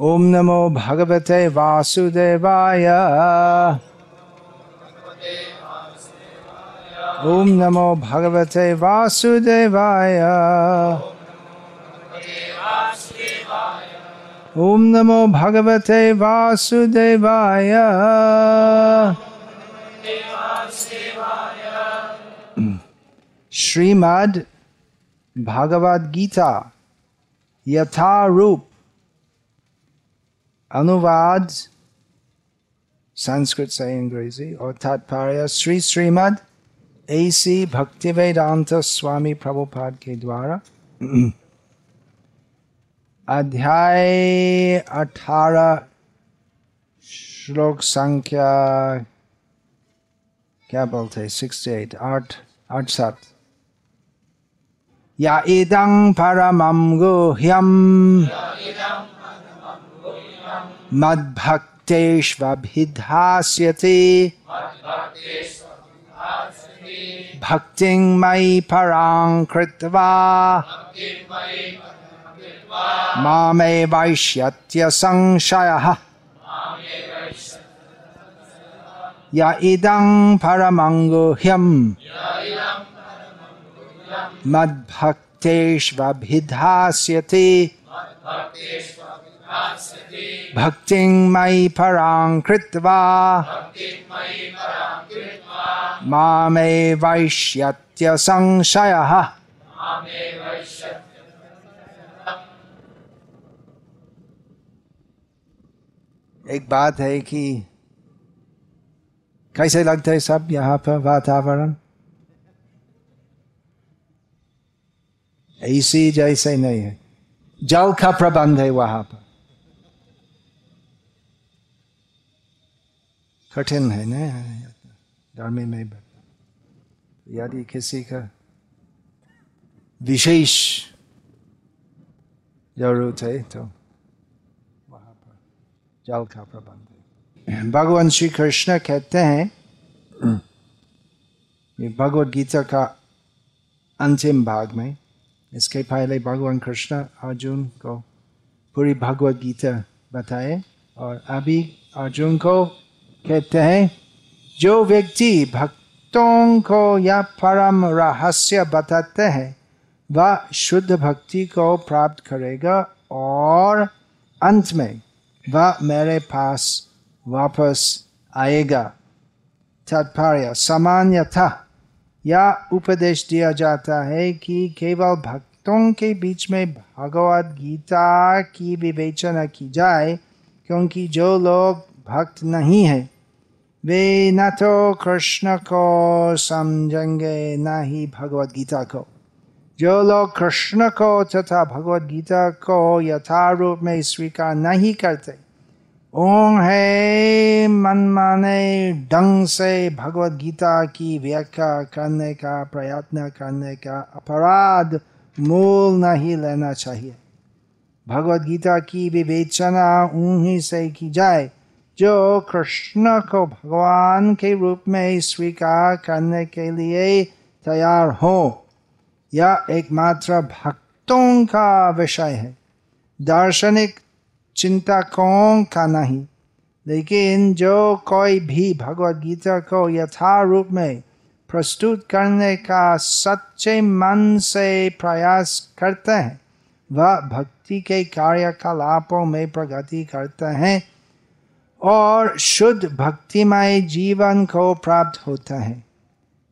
ओम नमो भगवते वासुदेवाय। ओम नमो भगवते वासुदेवाय। ओम नमो भगवते वासुदेवाय। श्रीमद् भागवत गीता यथारूप। अनुवाद संस्कृत से अंग्रेज़ी और तात्पर्य श्री श्रीमद ऐसी भक्ति वेदांत स्वामी प्रभुपाद के द्वारा अध्याय अठारह श्लोक संख्या क्या बोलते सिक्सटी एट आठ अड़सठ या इदं परमं गुह्यम् मद्भक्तेष्वभिधास्यते। भक्तिं मयि परां कृत्वा। मामे वैष्यत्य संशयः। य इदं मद्भक्तेष्वभिधास्यते। भक्तिं मयि परां कृत्वा। मामे वैष्यत्य संशयः। एक बात है कि कैसे लगता है सब यहाँ पर वातावरण? ऐसी जैसे नहीं है। जल का प्रबंध है वहाँ पर। कठिन है ना? में यदि किसी का विशेष ज़रूरत है तो वहाँ पर जल का प्रबंध है। भगवान श्री कृष्ण कहते हैं भगवत गीता का अंतिम भाग में इसके पहले भगवान कृष्ण अर्जुन को पूरी भगवत गीता बताए और अभी अर्जुन को कहते हैं, जो व्यक्ति भक्तों को यह परम रहस्य बताते हैं, वह शुद्ध भक्ति को प्राप्त करेगा और अंत में वह मेरे पास वापस आएगा। तात्पर्य सामान्यतः यह उपदेश दिया जाता है कि केवल भक्तों के बीच में भगवत गीता की विवेचना की जाए, क्योंकि जो लोग भक्त नहीं है वे न तो कृष्ण को समझेंगे न ही भगवत गीता को जो लोग कृष्ण को तथा भगवत गीता को यथारूप में स्वीकार नहीं करते। ओम है मनमाने ढंग से भगवत गीता की व्याख्या करने का प्रयत्न करने का अपराध मूल नहीं लेना चाहिए। भगवत गीता की विवेचना उन्हीं से की जाए जो कृष्ण को भगवान के रूप में स्वीकार करने के लिए तैयार हो, यह एकमात्र भक्तों का विषय है। दार्शनिक चिंतकों का नहीं, लेकिन जो कोई भी भगवत गीता को यथा रूप में प्रस्तुत करने का सच्चे मन से प्रयास करते हैं, वह भक्ति के कार्यकलापों में प्रगति करते हैं और शुद्ध भक्तिमय जीवन को प्राप्त होता है।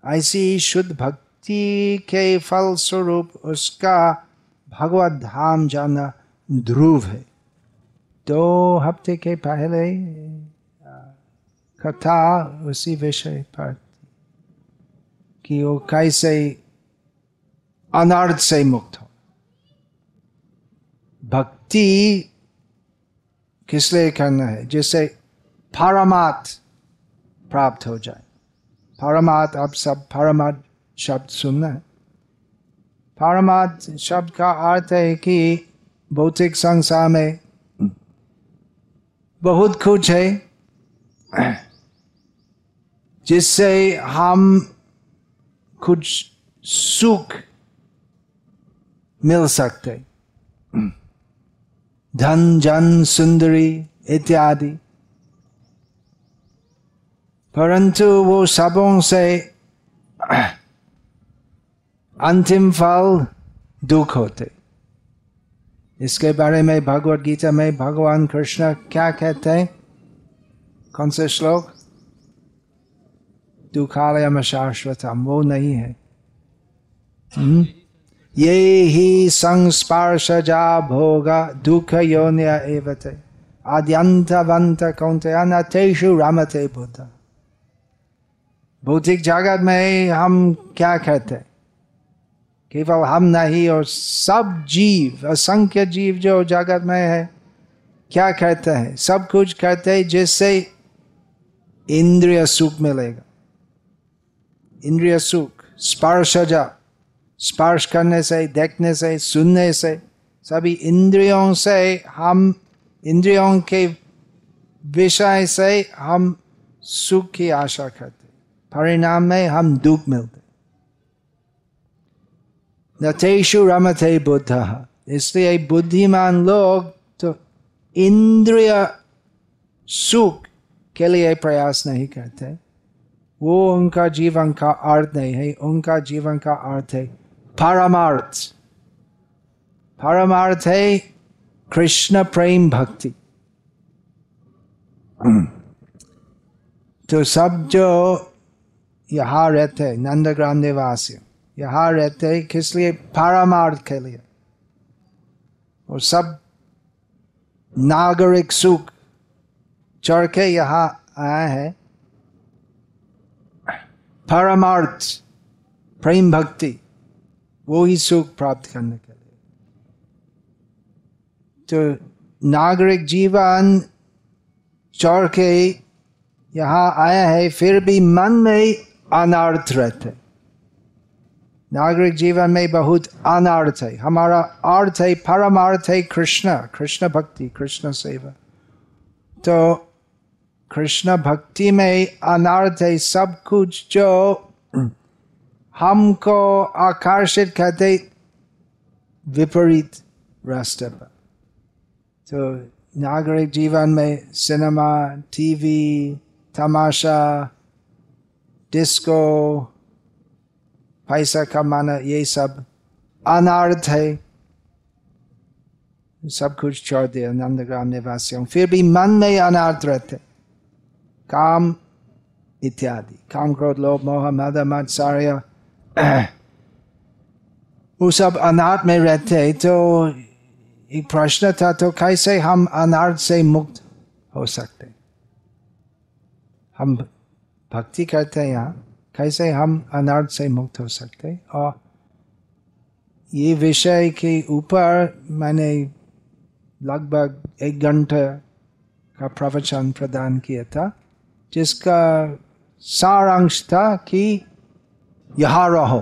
ऐसी शुद्ध भक्ति के फल स्वरूप उसका भगवत धाम जाना ध्रुव है। दो हफ़्ते के पहले, कथा उसी विषय पर कि वो कैसे अनर्थ से मुक्त हो। भक्ति किस लिए करना है? जिससे परमार्थ प्राप्त हो जाए। परमार्थ अब सब परमार्थ शब्द सुनना है। परमार्थ शब्द का अर्थ है कि भौतिक संसार में बहुत कुछ है, जिससे हम कुछ सुख मिल सकते धन जन सुंदरी इत्यादि परंतु वो सबों से अंतिम फल दुख होते इसके बारे में भगवत गीता में भगवान कृष्ण क्या कहते हैं कौन से श्लोक दुखालयम शाश्वतम वो नहीं है? ये ही संस्पर्शजा भोग दुख योन्य एवते। आद्यंतवंत कौंते अनतेषु रमते बुद्ध। भौतिक जगत में हम क्या कहते? केवल हम नहीं, और सब जीव, असंख्य जीव जो जगत में है, क्या कहते हैं? सब कुछ कहते हैं जिससे इंद्रिय सुख मिलेगा। इंद्रिय सुख स्पर्श जा स्पर्श करने से देखने से सुनने से सभी इंद्रियों से हम इंद्रियों के विषय से हम सुख की आशा करते परिणाम में हम दुख मिलते नतेषु रमते बुद्ध इसलिए बुद्धिमान लोग तो इंद्रिय सुख के लिए प्रयास नहीं करते वो उनका जीवन का अर्थ नहीं है उनका जीवन का अर्थ है परमार्थ परमार्थ है कृष्ण प्रेम भक्ति तो सब जो यहाँ रहते नंदग्राम निवासी यहाँ रहते किस लिए परमार्थ के लिए और सब नागरिक सुख चढ़ के यहाँ आया है परमार्थ प्रेम भक्ति वो ही सुख प्राप्त करने के लिए। तो नागरिक जीवन चढ़ के यहाँ आया है, फिर भी मन में अनर्थ रहते नागरिक जीवन में बहुत अनर्थ है। हमारा अर्थ है परमार्थ है कृष्ण कृष्ण भक्ति, कृष्ण सेवा। तो कृष्ण भक्ति में अनर्थ है सब कुछ जो हमको आकर्षित करते विपरीत रास्ते पर। तो नागरिक जीवन में सिनेमा, टीवी, तमाशा, डिस्को, पैसा कमाना, ये सब अनार्थ है। सब कुछ छोड़ दिया, नंदग्राम निवासियों फिर भी मन में अनार्थ रहते। काम इत्यादि। काम क्रोध, लोभ, मोह, मद मत्सार्य वो सब अनाथ में रहते तो एक प्रश्न था तो कैसे हम अनाथ से मुक्त हो सकते हम भक्ति करते हैं यहाँ, कैसे हम अनाथ से मुक्त हो सकते और ये विषय के ऊपर मैंने लगभग एक घंटे का प्रवचन प्रदान किया था, जिसका सारांश था कि यहाँ रहो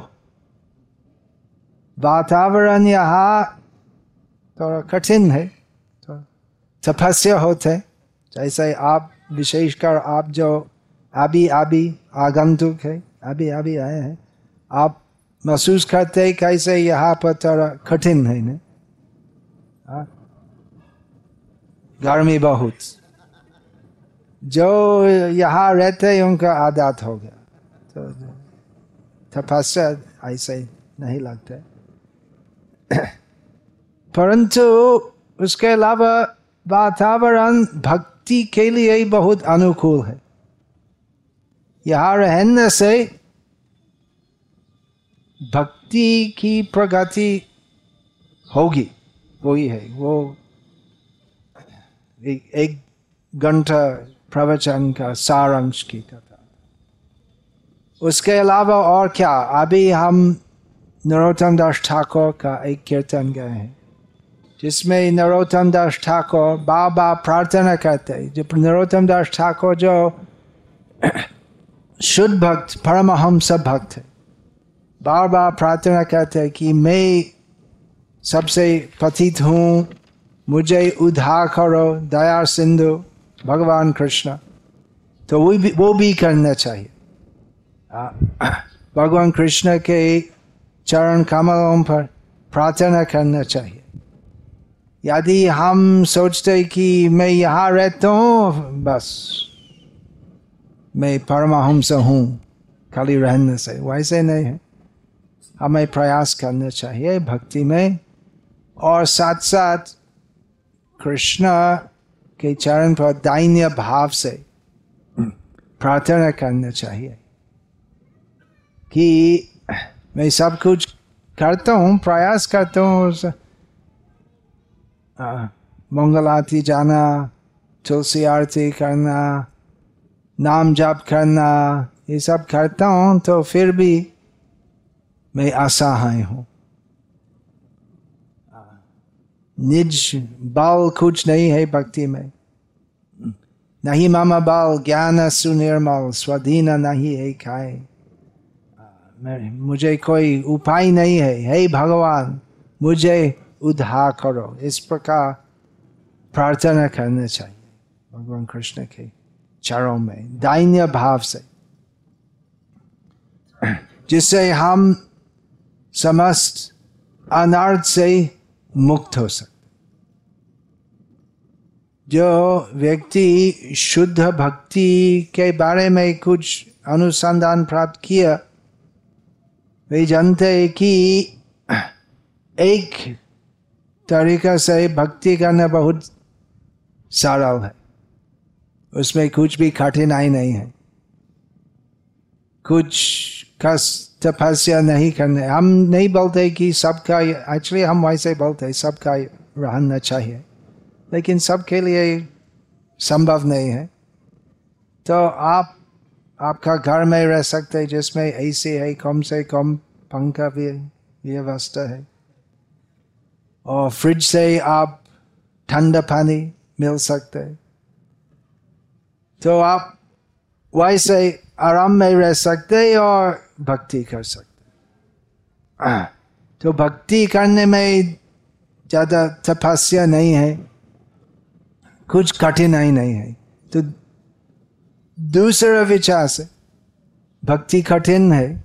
वातावरण यहाँ थोड़ा कठिन है तपस्या होते जैसे आप विशेषकर आप जो अभी अभी आगंतुक है, अभी अभी आए हैं, आप महसूस करते हैं कैसे यहाँ पर थोड़ा कठिन है ना? गर्मी बहुत। जो यहाँ रहते हैं, उनका आदत हो गया। तो तपस्या ऐसे नहीं लगते परंतु उसके अलावा वातावरण भक्ति के लिए बहुत अनुकूल है। यहाँ रहने से भक्ति की प्रगति होगी, वही है। वो एक घंटा प्रवचन का सारांश की कथा उसके अलावा और क्या? अभी हम नरोत्तम दास ठाकुर का एक कीर्तन गए हैं, जिसमें नरोत्तम दास ठाकुर बाबा प्रार्थना करते हैं। जो नरोत्तम दास ठाकुर जो शुद्ध भक्त, परमहंस भक्त है बार बार प्रार्थना करते हैं कि मैं सबसे पतित हूँ, मुझे उद्धार करो, दया सिंधु, भगवान कृष्ण। तो वो भी वो भी करना चाहिए। भगवान कृष्ण के चरण कमलों पर प्रार्थना करना चाहिए। यदि हम सोचते कि मैं यहाँ रहता हूँ, बस मैं परमाहंस हूँ, खाली रहने से वैसे नहीं है। हमें प्रयास करना चाहिए भक्ति में। और साथ साथ कृष्ण के चरण पर दैन्य भाव से प्रार्थना करना चाहिए। कि मैं सब कुछ करता हूँ, प्रयास करता हूँ मंगल आरती जाना, तुलसी आरती करना, नाम जाप करना, ये सब करता हूँ तो फिर भी मैं असहाय हूँ। निज बाल कुछ नहीं है भक्ति में। नहीं मामा बाल, ज्ञान सुनिर्मल, स्वाधीन नहीं है खाए। मुझे कोई उपाय नहीं है। हे भगवान, मुझे उद्धार करो। इस प्रकार प्रार्थना करना चाहिए भगवान कृष्ण के चरों में, दैन्य भाव से। जिससे हम समस्त अनर्थ से मुक्त हो सकते जो व्यक्ति शुद्ध भक्ति के बारे में कुछ अनुसंधान प्राप्त किया वे जानते हैं कि एक तरीका से भक्ति करना बहुत सरल है। उसमें कुछ भी कठिनाई नहीं है। कुछ कस तपस्या नहीं करने। हम नहीं बोलते कि सबका एक्चुअली हम वैसे बोलते हैं, सबका रहना चाहिए। लेकिन सबके लिए संभव नहीं है। तो आप आपका घर में रह सकते जिसमें ऐसे है कम से कम पंखा भी व्यवस्था है। और फ्रिज से आप ठंडा पानी मिल सकते है। तो आप वैसे आराम में रह सकते और भक्ति कर सकते तो भक्ति करने में ज़्यादा तपस्या नहीं है, कुछ कठिनाई नहीं है। तो दूसरा विचार से, भक्ति कठिन है,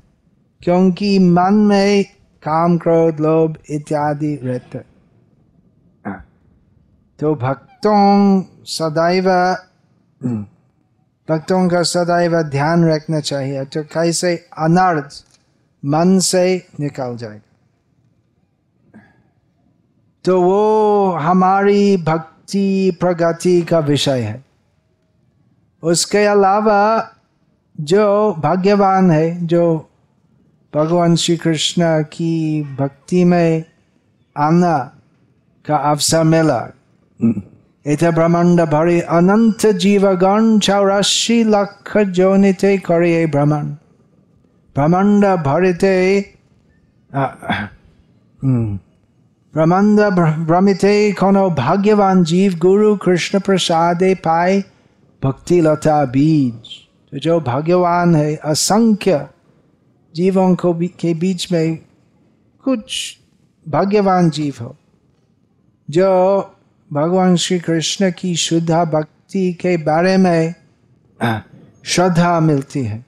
क्योंकि मन में काम, क्रोध, लोभ इत्यादि रहते तो भक्तों, सदैव भक्तों का सदैव ध्यान रखना चाहिए। तो कैसे अनर्थ मन से निकल जाएगा? तो वो हमारी भक्ति प्रगति का विषय है। उसके अलावा जो भाग्यवान है जो भगवान श्री कृष्ण की भक्ति में आना का अवसर मिला। इत ब्रह्मांड भरे अनंत जीवगण चौरासी लाख जोनिते करे भ्रमण ब्रह्मांड। भरिते ब्रह्मांड भ्रमिते कोनो भाग्यवान जीव गुरु कृष्ण प्रसादे पाए भक्ति लता बीज। तो जो भाग्यवान है असंख्य जीवों को भी, के बीच में कुछ भाग्यवान जीव हो। जो भगवान श्री कृष्ण की शुद्धा भक्ति के बारे में श्रद्धा मिलती है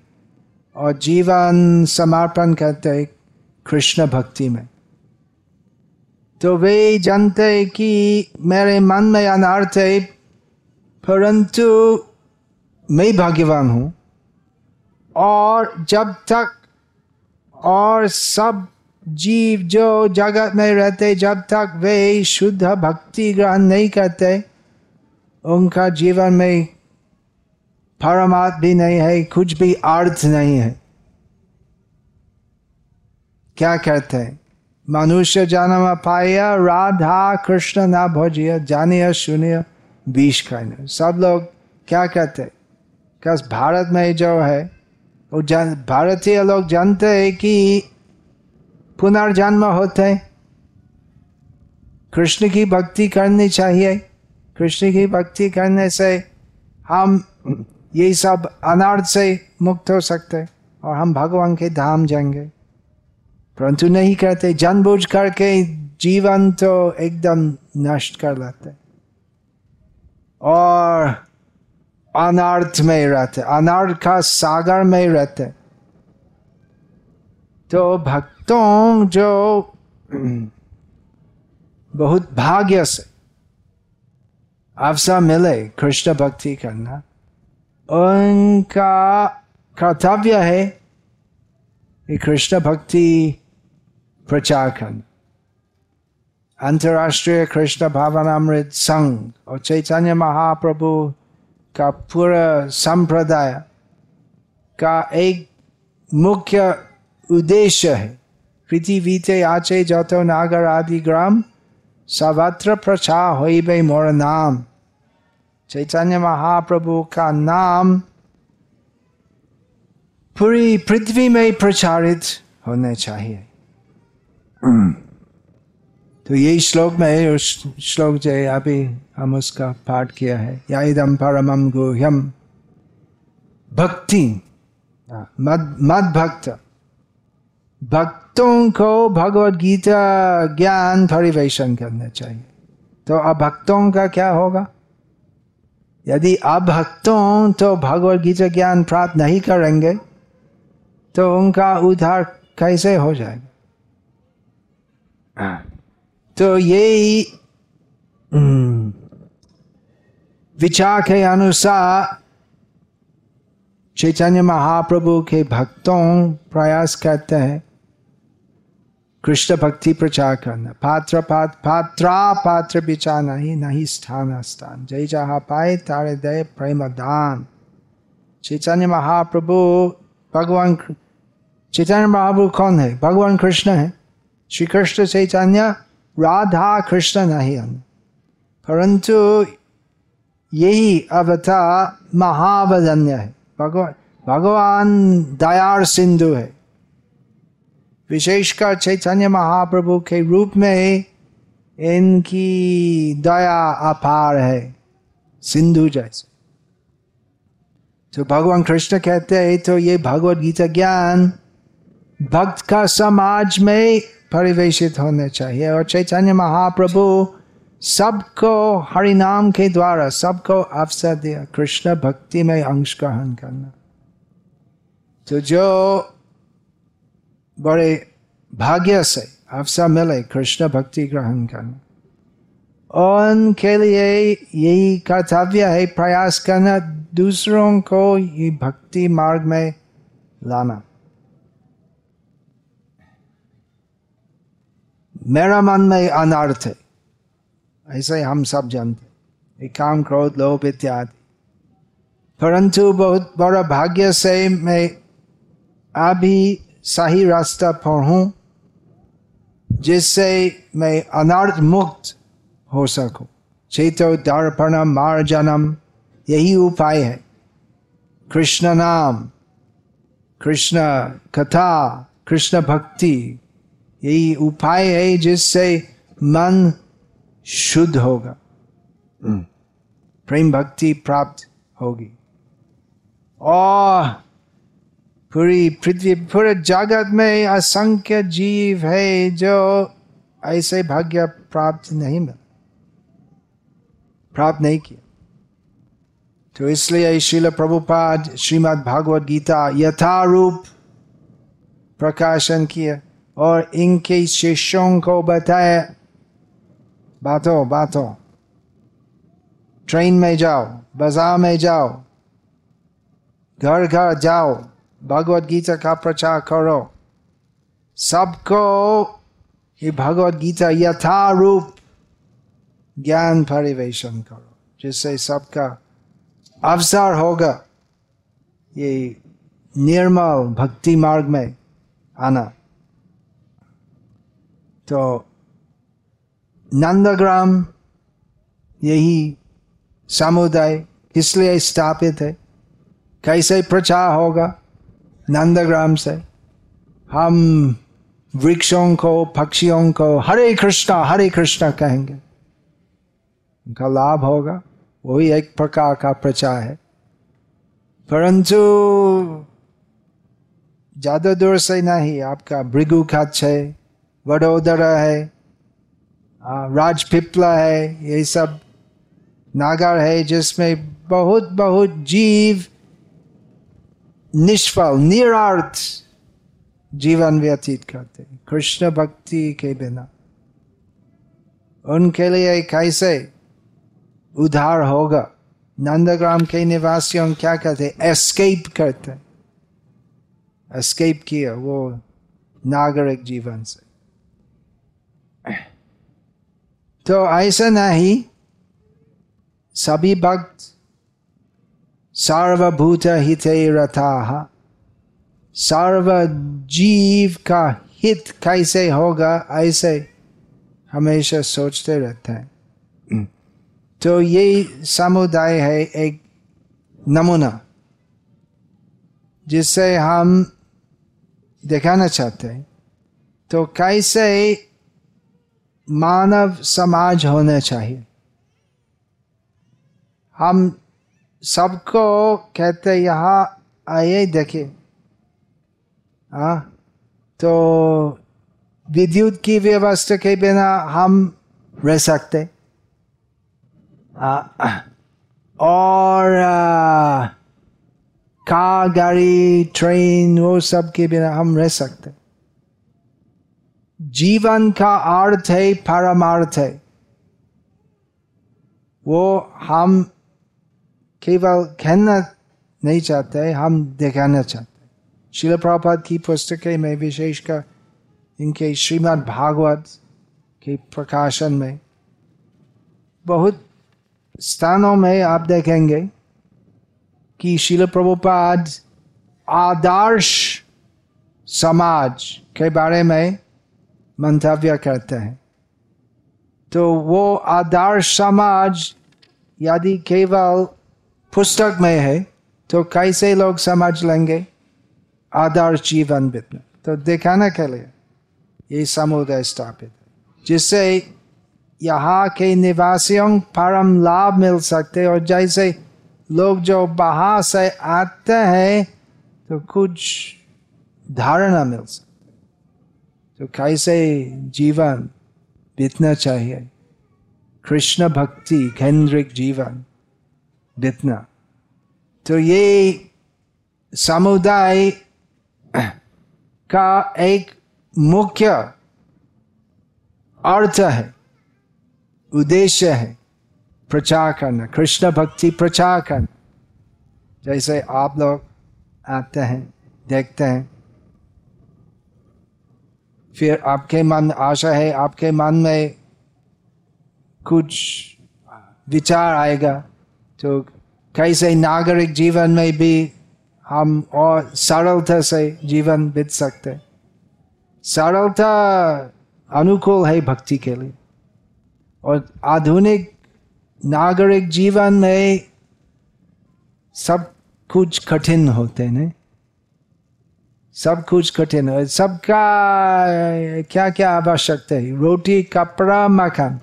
और जीवन समर्पण करते कृष्ण भक्ति में। तो वे जानते कि मेरे मन में अनर्थ है परंतु मैं भाग्यवान हूँ। और जब तक, और सब जीव जो जगत में रहते, जब तक वे शुद्ध भक्ति ग्रहण नहीं करते, उनका जीवन में परमात्म भी नहीं है, कुछ भी अर्थ नहीं है। क्या कहते हैं? मनुष्य जन्म पाया, राधा कृष्ण ना भजिया जानिए सुनिए बीस कहने सब लोग क्या कहते कस भारत में जो है, वो भारतीय लोग जानते हैं कि पुनर्जन्म होते हैं। कृष्ण की भक्ति करनी चाहिए। कृष्ण की भक्ति करने से हम ये सब अनार्थ से मुक्त हो सकते और हम भगवान के धाम जाएँगे। परंतु नहीं करते जानबूझ करके जीवन तो एकदम नष्ट कर लेते और अनार्थ में रहते अनर्थ का सागर में रहते तो भक्तों जो बहुत भाग्य से अवसर मिले कृष्ण भक्ति करना, उनका कर्तव्य है कि कृष्ण भक्ति प्रचार करना। अंतर्राष्ट्रीय कृष्ण भावनामृत संघ और चैतन्य महाप्रभु का पूरा संप्रदाय का एक मुख्य उद्देश्य है पृथ्वीते आचे जतो नागर आदि ग्राम सर्वत्र प्रचार हो मोर नाम चैतन्य महाप्रभु का नाम पूरी पृथ्वी में प्रचारित होने चाहिए तो यही श्लोक में उस श्लोक जो है, अभी हम उसका पाठ किया है। या इदम परमम गुह्यम भक्ति। मद मद भक्त भक्तों को भगवत गीता ज्ञान परिवेशन करना चाहिए। तो अभक्तों का क्या होगा? यदि अभक्तों तो भगवत गीता ज्ञान प्राप्त नहीं करेंगे तो उनका उद्धार कैसे हो जाएगा? तो यही हम्म, विचार के अनुसार चैतन्य महाप्रभु के भक्तों प्रयास करते हैं कृष्ण भक्ति प्रचार करना। पात्र पात्र पात्रा पात्र विचार नहीं नहीं स्थान स्थान। जय जहा पाए तारे दय प्रेम दान। चैतन्य महाप्रभु भगवान चैतन्य महाप्रभु कौन है? भगवान कृष्ण है। श्री कृष्ण चैतन्य राधा कृष्ण नहीं परंतु यही अवतार महावदन्य है। भगवान भगवान दयार सिंधु है। विशेषकर चैतन्य महाप्रभु के रूप में इनकी दया अपार है, सिंधु जैसे। तो भगवान कृष्ण कहते हैं तो ये भगवत गीता ज्ञान भक्त का समाज में परिवेशित होने चाहिए। और चैतन्य महाप्रभु सबको हरिनाम के द्वारा, सबको अवसर दिया। कृष्ण भक्ति में अंश ग्रहण करना। तो जो बड़े भाग्य से अवसर मिले, कृष्ण भक्ति ग्रहण करना। उनके लिए यही कर्तव्य है, प्रयास करना दूसरों को ये भक्ति मार्ग में लाना। मेरा मन में अनर्थ है। ऐसे हम सब जानते हैं। काम क्रोध, लोभ इत्यादि। परंतु बहुत बड़ा भाग्य से मैं अभी सही रास्ता पर हूँ जिससे मैं अनर्थ मुक्त हो सकूँ। चेतो दर्पण मार्जनम, यही उपाय है। कृष्ण नाम, कृष्ण कथा, कृष्ण भक्ति। यही उपाय है जिससे मन शुद्ध होगा। हम्म। प्रेम भक्ति प्राप्त होगी। और पूरी पृथ्वी पूरे जगत में असंख्य जीव है जो ऐसे भाग्य प्राप्त नहीं मिल। प्राप्त नहीं किया। तो इसलिए शिल प्रभुपाद श्रीमद् भागवत गीता यथारूप प्रकाशन किया। और इनके शिष्यों को बताया, बातों बातों, ट्रेन में जाओ, बाज़ार में जाओ, घर घर जाओ, भगवत गीता का प्रचार करो। सबको ये भगवत गीता यथारूप ज्ञान परिवेशन करो, जिससे सबका अवसर होगा। ये निर्मल भक्ति मार्ग में आना। तो नंदग्राम यही समुदाय इसलिए स्थापित है? कैसे प्रचार होगा नंदग्राम से? हम वृक्षों को, पक्षियों को हरे कृष्णा हरे कृष्णा कहेंगे। उनका लाभ होगा, वही एक प्रकार का प्रचार है। परंतु ज़्यादा दूर से नहीं, आपका भृगु खच है वडोदरा है राजपिपला है, ये सब नागर है, जिसमें बहुत बहुत जीव निष्फल, निरार्थ जीवन व्यतीत करते कृष्ण भक्ति के बिना। उनके लिए कैसे उधार होगा? नंदग्राम के निवासियों क्या कहते एस्केप करते एस्केप किया वो नागरिक जीवन से। तो ऐसा नहीं सभी भक्त सर्वभूत हित रथा सर्व जीव का हित कैसे होगा ऐसे हमेशा सोचते रहते हैं। तो ये समुदाय है एक नमूना जिससे हम दिखाना चाहते हैं। तो कैसे मानव समाज होना चाहिए। हम सबको कहते यहाँ आइए देखे हाँ तो विद्युत की व्यवस्था के बिना हम रह सकते। और कार, गाड़ी ट्रेन वो सब के बिना हम रह सकते। जीवन का अर्थ है, परमार्थ है। वो हम केवल कहना नहीं चाहते, हम दिखाना चाहते शिल प्रभात की पुस्तकें में विशेषकर इनके श्रीमद् भागवत के प्रकाशन में बहुत स्थानों में आप देखेंगे कि शिल प्रभुपाद आदर्श समाज के बारे में मंतव्य करते हैं। तो वो आदर्श समाज यदि केवल पुस्तक में है तो कैसे लोग समझ लेंगे आदर्श जीवन बितना तो दिखाने के लिए ये समुदाय स्थापित है, जिससे यहाँ के निवासियों परम लाभ मिल सकते और जैसे लोग जो बाहर से आते हैं तो कुछ धारणा मिल सकते तो कैसे जीवन बीतना चाहिए? कृष्ण भक्ति केंद्रिक जीवन बीतना। तो ये समुदाय का एक मुख्य अर्थ है, उद्देश्य है प्रचार करना, कृष्ण भक्ति प्रचार करना। जैसे आप लोग आते हैं, देखते हैं फिर आपके मन आशा है, आपके मन में कुछ विचार आएगा तो कैसे नागरिक जीवन में भी हम और सरलता से जीवन बीत सकते सरलता अनुकूल है भक्ति के लिए। और आधुनिक नागरिक जीवन में सब कुछ कठिन होते हैं। सब कुछ कठिन है। सबका क्या क्या आवश्यकता है रोटी, कपड़ा, मकान।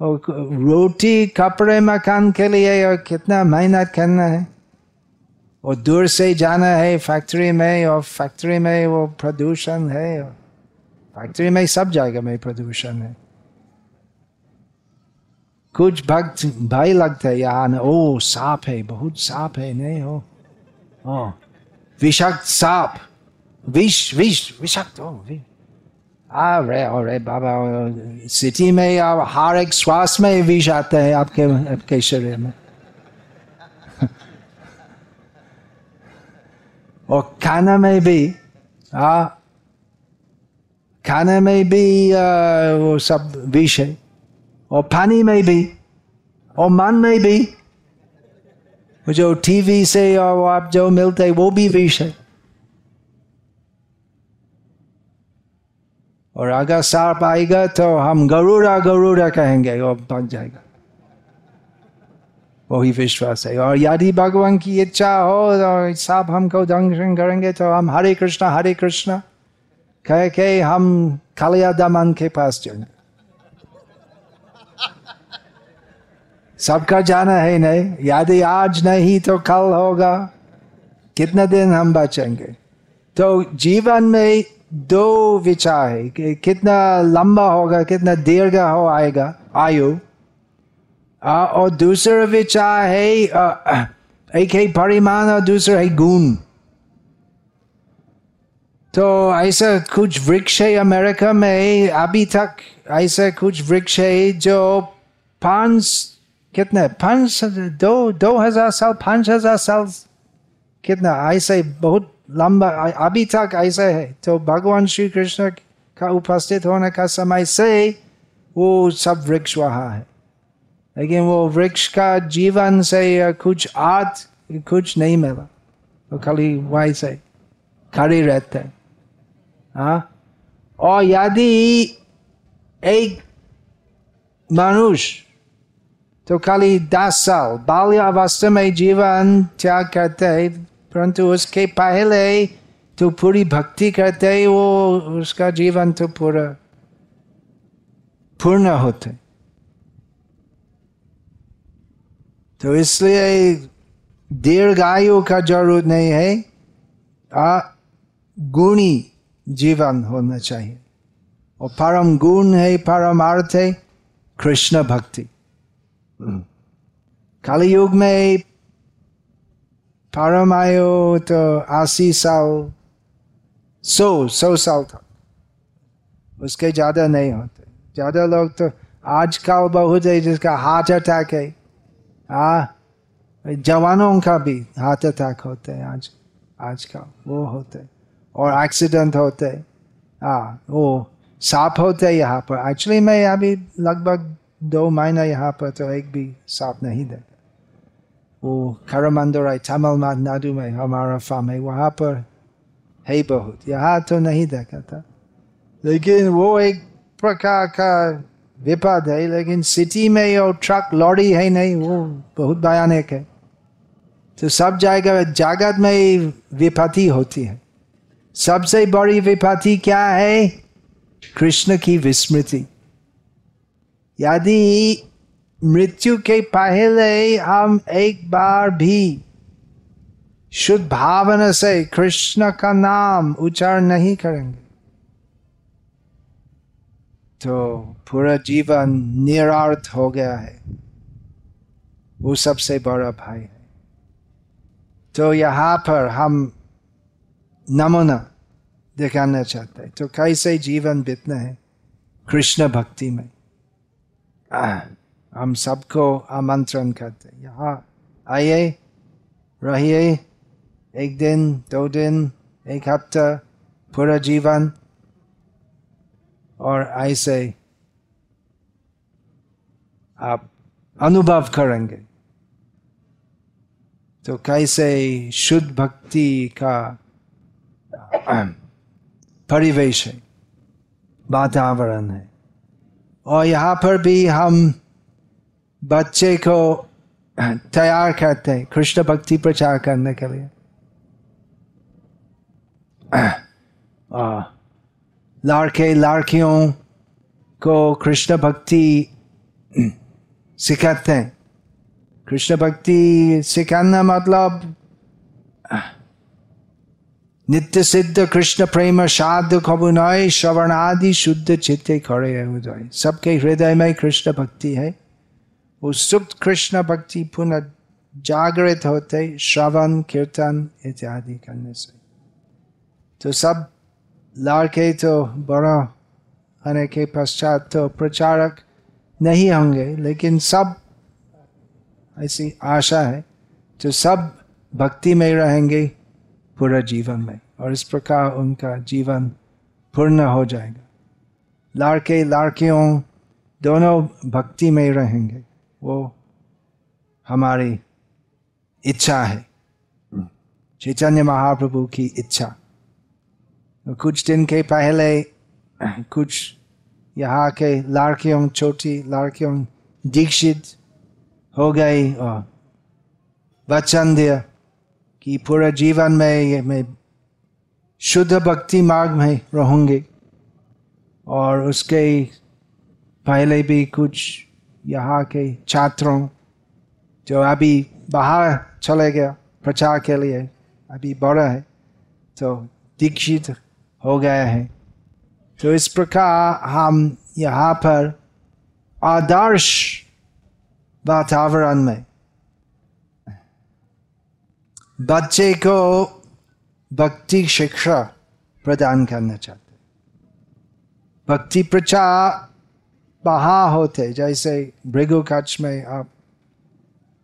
और रोटी, कपड़े, मकान के लिए और कितना मेहनत करना है। और दूर से जाना है फैक्ट्री में और फैक्ट्री में वो प्रदूषण है। फैक्ट्री में सब जगह में प्रदूषण है। कुछ भक्त भाई लगता है यहाँ ओ, साफ़ है, बहुत साफ़ है, नहीं हो? ओ विषाक्त सांप विष विष विषाक्त ओ अरे अरे बाबा सिटी में आप हर एक श्वास में विष आता है आपके आपके शरीर में और खाना में भी आ खाने में भी आ, वो सब विष है और पानी में भी और मन में भी जो टीवी से और आप जो मिलते वो भी विष है। और अगर सांप आएगा तो हम गरुड़ा गरुड़ा कहेंगे और भाग जाएगा। वही विश्वास है। और यदि भगवान की इच्छा हो तो सांप हमको दंशन करेंगे तो हम हरे कृष्णा हरे कृष्णा, कह के हम खलिया दमन के पास जाएँगे सबका जाना है नहीं। यदि आज नहीं तो कल होगा। कितने दिन हम बचेंगे? तो जीवन में दो विचार है कि कितना लंबा होगा, कितना दीर्घ हो आएगा, आयु। और दूसरा विचार है एक है परिमाण और दूसरा है गुण। तो ऐसा कुछ वृक्ष है अमेरिका में अभी तक, ऐसा कुछ वृक्ष है जो पाँच कितने पाँच दो दो हज़ार साल, पाँच हज़ार साल कितना? ऐसे बहुत लंबा, अभी तक ऐसे है। तो भगवान श्री कृष्ण का उपस्थित होने का समय से वो सब वृक्ष वहाँ है। लेकिन वो वृक्ष का जीवन से कुछ आद कुछ नहीं मिला। वो खाली वैसे खड़े रहते हैं। हाँ? और यदि एक मनुष्य तो खाली दस साल बाल्य अवस्था में जीवन त्याग करते है परंतु उसके पहले तो पूरी भक्ति करते ही वो उसका जीवन तो पूरा पूर्ण होते तो इसलिए दीर्घायु का ज़रूरत नहीं है आ गुणी जीवन होना चाहिए और परम गुण है परम अर्थ है कृष्ण भक्ति काली युग में परम आयु तो अस्सी साल, सौ सौ साल था उसके ज़्यादा नहीं होते। ज़्यादा लोग तो आजकल बहुत है जिसका हार्ट अटैक है। हाँ जवानों का भी हार्ट अटैक होते हैं आज आजकल वो होते और एक्सीडेंट होते हाँ। वो साफ़ होते यहाँ पर। एक्चुअली मैं अभी लगभग दो महीना यहाँ पर तो एक भी सांप नहीं देखा वो करमंदुराई तमिलनाडु में, हमारा फार्म है, वहाँ पर है बहुत। यहाँ तो नहीं देखा था। लेकिन वो एक प्रकार का विपद है, लेकिन सिटी में और ट्रक लॉरी है नहीं, वो बहुत भयानक है। तो सब जगह, जगत में विपत्ति होती है। सबसे बड़ी विपत्ति क्या है? कृष्ण की विस्मृति। यदि मृत्यु के पहले हम एक बार भी शुद्ध भावना से कृष्ण का नाम उच्चारण नहीं करेंगे तो पूरा जीवन निरार्थ हो गया है। वो सबसे बड़ा भाई है। तो यहाँ पर हम नमूना दिखाना चाहते हैं। तो कैसे जीवन बीतना है कृष्ण भक्ति में? हम सबको आमंत्रण करते यहाँ आइए रहिए एक दिन दो दिन एक हफ़्ता पूरा जीवन और ऐसे आप अनुभव करेंगे तो कैसे शुद्ध भक्ति का परिवेश है वातावरण है और यहाँ पर भी हम बच्चे को तैयार करते हैं, कृष्ण भक्ति प्रचार करने के लिए। लड़के, लड़कियों को कृष्ण भक्ति सिखाते हैं। कृष्ण भक्ति सिखाना मतलब नित्य सिद्ध कृष्ण प्रेम साध खबुनय श्रवण आदि शुद्ध चित्ते खड़े उदय सबके हृदय में कृष्ण भक्ति है वो सुप्त कृष्ण भक्ति पुनः जागृत होते श्रवण कीर्तन इत्यादि करने से तो सब लड़के तो बड़ा होने के पश्चात तो प्रचारक नहीं होंगे लेकिन सब ऐसी आशा है तो सब भक्ति में रहेंगे पूरा जीवन में और इस प्रकार उनका जीवन पूर्ण हो जाएगा। लड़के लड़कियों दोनों भक्ति में रहेंगे। वो हमारी इच्छा है। चैतन्य महाप्रभु की इच्छा। कुछ दिन के पहले कुछ यहाँ के लड़कियों छोटी लड़कियों दीक्षित हो गई और वचन दिया। कि पूरे जीवन में मैं शुद्ध भक्ति मार्ग में रहूँगी। और उसके पहले भी कुछ यहाँ के छात्रों जो अभी बाहर चले गया प्रचार के लिए, अभी बड़ा है तो दीक्षित हो गया है। तो इस प्रकार हम यहाँ पर आदर्श वातावरण में बच्चे को भक्ति शिक्षा प्रदान करना चाहते भक्ति प्रचार बहा होते जैसे भृगु कच्छ में आप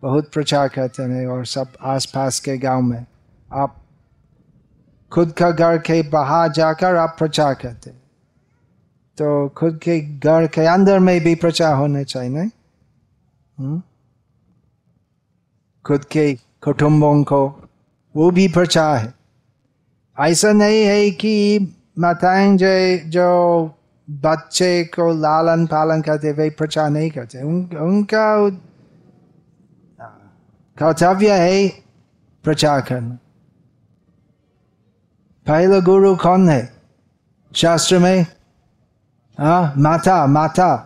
बहुत प्रचार करते हैं और सब आसपास के गाँव में आप खुद का घर के बाहर जाकर आप प्रचार करते तो खुद के घर के अंदर में भी प्रचार होने चाहिए, नहीं? हुँ? खुद के कुटुंबों को वो भी प्रचार है। ऐसा नहीं है कि माताएँ जो जो बच्चे को लालन पालन करते वे प्रचार नहीं करते। उन, उनका कर्तव्य है प्रचार करना। पहला गुरु कौन है? शास्त्र में? हाँ माता माता।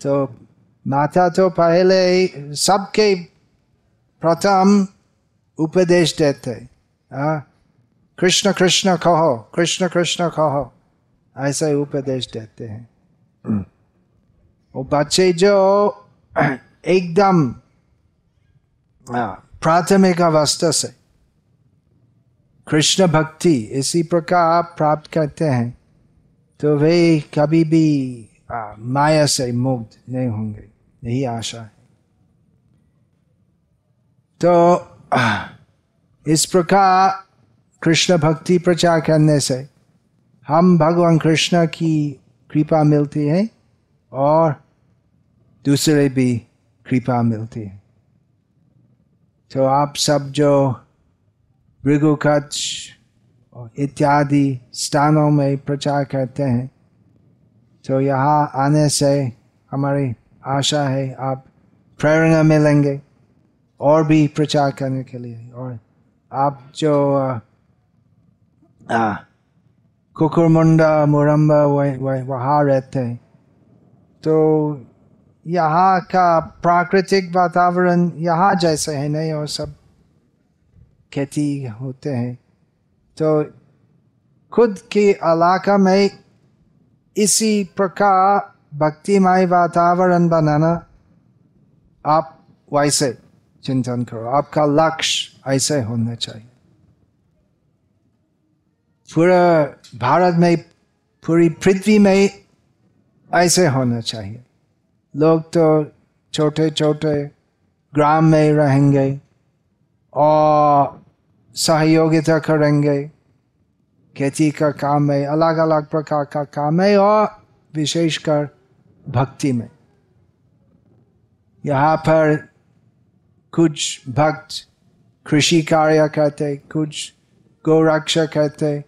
तो माता तो पहले सबके प्रथम उपदेश देते हाँ। कृष्ण कृष्ण कहो कृष्ण कृष्ण कहो ऐसा उपदेश देते हैं। वो बच्चे जो एकदम प्राथमिक अवस्था से कृष्ण भक्ति इसी प्रकार आप प्राप्त करते हैं तो वे कभी भी आ, माया से मुक्त नहीं होंगे यही आशा है। तो इस प्रकार कृष्ण भक्ति प्रचार करने से हम भगवान कृष्ण की कृपा मिलती है और दूसरे भी कृपा मिलती है। तो आप सब जो भृगुकच्छ इत्यादि स्थानों में प्रचार करते हैं तो यहाँ आने से हमारी आशा है आप प्रेरणा मिलेंगे। और भी प्रचार करने के लिए। और आप जो कुकुरमुंडा, मुरम्बा वहाँ रहते हैं तो यहाँ का प्राकृतिक वातावरण यहाँ जैसे है नहीं और सब खेती होते हैं। तो खुद के इलाका में इसी प्रकार भक्तिमय वातावरण बनाना आप वैसे चिंतन करो। आपका लक्ष्य ऐसे होना चाहिए। पूरा भारत में, पूरी पृथ्वी में ऐसे होना चाहिए। लोग तो छोटे छोटे ग्राम में रहेंगे और सहयोगिता करेंगे। खेती का काम है अलग अलग प्रकार का काम है और विशेषकर भक्ति में। यहाँ पर कुछ भक्त कृषि कार्य करते कुछ गौरक्षा करते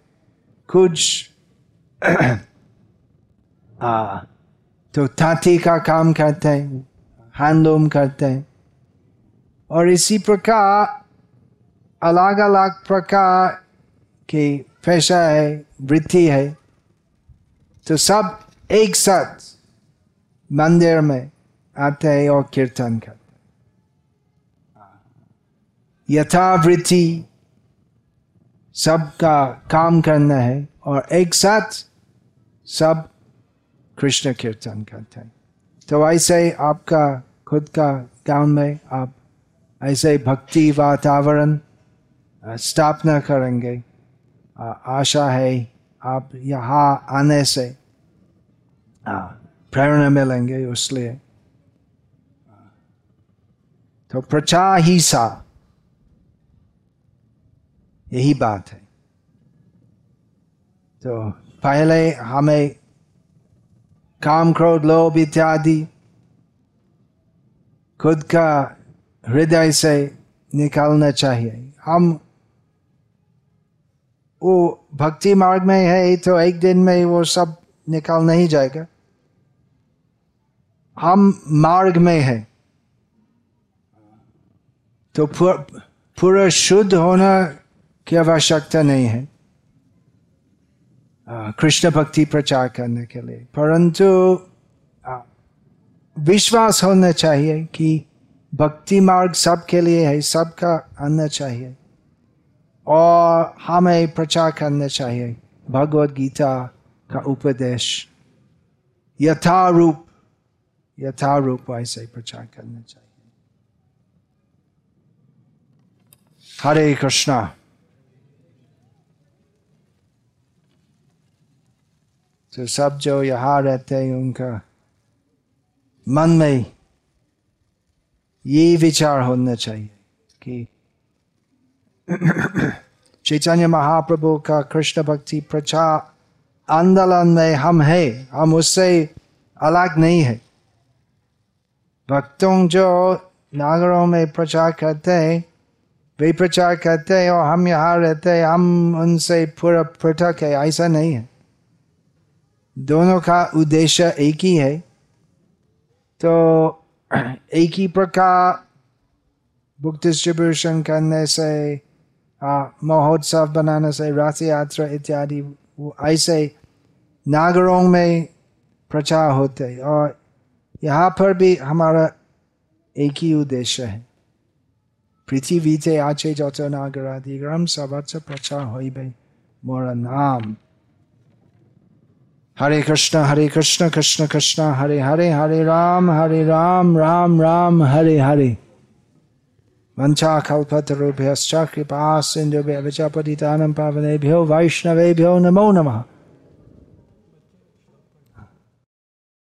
कुछ आ, तो ताती का काम करते हैं हैंडलूम करते। हैं और इसी प्रकार अलग अलग प्रकार की पेशा है वृत्ति है। तो सब एक साथ मंदिर में आते हैं और कीर्तन करते यथावृत्ति सबका काम करना है और एक साथ सब कृष्ण कीर्तन करते हैं। तो ऐसे आपका, खुद का गाँव में आप ऐसे भक्ति वातावरण स्थापना करेंगे। आशा है आप यहाँ आने से प्रेरणा मिलेंगे उसलिए। तो प्रचार ही सा। यही बात है। तो पहले हमें काम क्रोध, लोभ इत्यादि खुद का हृदय से निकालना चाहिए। हम वो भक्ति मार्ग में है तो एक दिन में वो सब निकाल नहीं जाएगा। हम मार्ग में है। तो पूरा शुद्ध होना की आवश्यकता नहीं है। कृष्ण भक्ति प्रचार करने के लिए। परंतु विश्वास होना चाहिए कि भक्ति मार्ग सबके लिए है, सबका आना चाहिए। और हमें प्रचार करना चाहिए। भगवत गीता का उपदेश। यथारूप यथारूप ऐसे ही प्रचार करना चाहिए। हरे कृष्णा। तो सब जो यहाँ रहते हैं उनका मन में ये विचार होना चाहिए कि चैतन्य महाप्रभु का कृष्ण भक्ति प्रचार आंदोलन में हम है, हम उससे अलग नहीं है। भक्तों जो नागरों में प्रचार करते हैं, वे प्रचार करते हैं और हम यहाँ रहते हैं, हम उनसे पूरा पृथक है, ऐसा नहीं है। दोनों का उद्देश्य एक ही है। तो एक ही प्रकार बुक डिस्ट्रीब्यूशन करने से महोत्सव बनाने से राशि यात्रा इत्यादि ऐसे नागरों में प्रचार होते हैं। और यहाँ पर भी हमारा एक ही उद्देश्य है। पृथ्वी से आचे जत नागराधिग्रम सबच प्रचार हो मोरा नाम। हरे कृष्ण हरे कृष्ण कृष्ण कृष्ण हरे हरे हरे राम हरे राम राम राम हरे हरे वंशा कल्पतरुभ्यश्च कृपा सिंधुभ्य पतितानं पावनेभ्यो वैष्णवेभ्यो नमो नमः